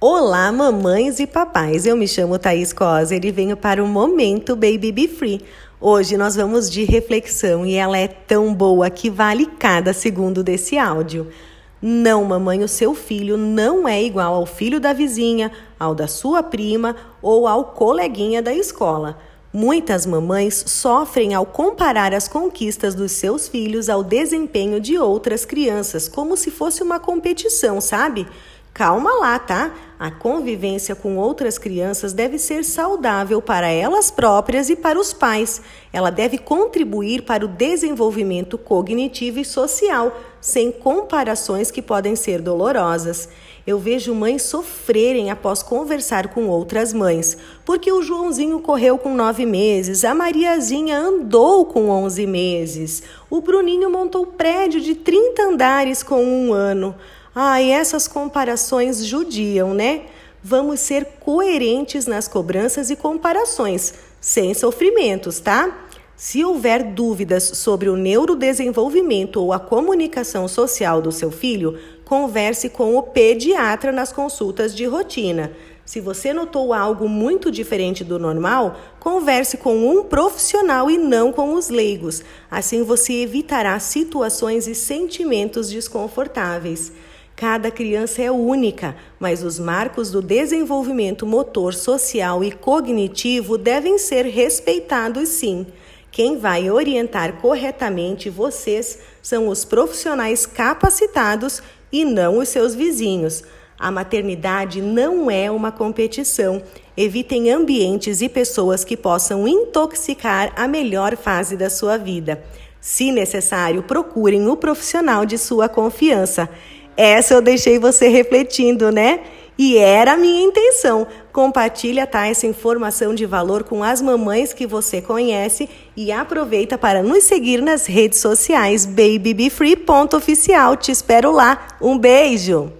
Olá, mamães e papais. Eu me chamo Thaís Coser e venho para o Momento Baby Be Free. Hoje nós vamos de reflexão e ela é tão boa que vale cada segundo desse áudio. Não, mamãe, o seu filho não é igual ao filho da vizinha, ao da sua prima ou ao coleguinha da escola. Muitas mamães sofrem ao comparar as conquistas dos seus filhos ao desempenho de outras crianças, como se fosse uma competição, sabe? Calma lá, tá? A convivência com outras crianças deve ser saudável para elas próprias e para os pais. Ela deve contribuir para o desenvolvimento cognitivo e social, sem comparações que podem ser dolorosas. Eu vejo mães sofrerem após conversar com outras mães, porque o Joãozinho correu com nove meses, a Mariazinha andou com onze meses, o Bruninho montou prédio de 30 andares com um ano. Ah, e essas comparações judiam, né? Vamos ser coerentes nas cobranças e comparações, sem sofrimentos, tá? Se houver dúvidas sobre o neurodesenvolvimento ou a comunicação social do seu filho, converse com o pediatra nas consultas de rotina. Se você notou algo muito diferente do normal, converse com um profissional e não com os leigos. Assim você evitará situações e sentimentos desconfortáveis. Cada criança é única, mas os marcos do desenvolvimento motor, social e cognitivo devem ser respeitados sim. Quem vai orientar corretamente vocês são os profissionais capacitados e não os seus vizinhos. A maternidade não é uma competição. Evitem ambientes e pessoas que possam intoxicar a melhor fase da sua vida. Se necessário, procurem o profissional de sua confiança. Essa eu deixei você refletindo, né? E era a minha intenção. Compartilha tá, essa informação de valor com as mamães que você conhece e aproveita para nos seguir nas redes sociais babybefree.oficial. Te espero lá. Um beijo!